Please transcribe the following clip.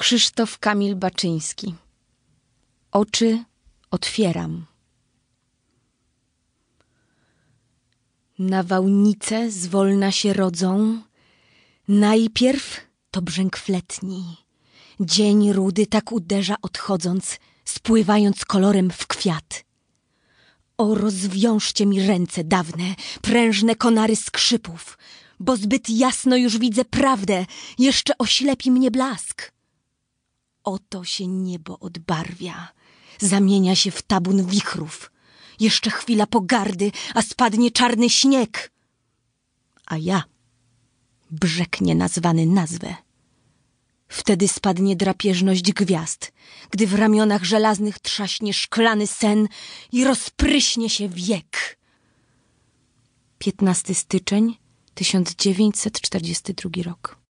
Krzysztof Kamil Baczyński. Oczy otwieram. Nawałnice zwolna się rodzą. Najpierw to brzęk fletni. Dzień rudy tak uderza odchodząc, spływając kolorem w kwiat. O, rozwiążcie mi ręce dawne, prężne konary skrzypów, bo zbyt jasno już widzę prawdę, jeszcze oślepi mnie blask. Oto się niebo odbarwia, zamienia się w tabun wichrów. Jeszcze chwila pogardy, a spadnie czarny śnieg. A ja, brzeg nienazwany nazwę. Wtedy spadnie drapieżność gwiazd, gdy w ramionach żelaznych trzaśnie szklany sen i rozpryśnie się wiek. 15 styczeń 1942 rok.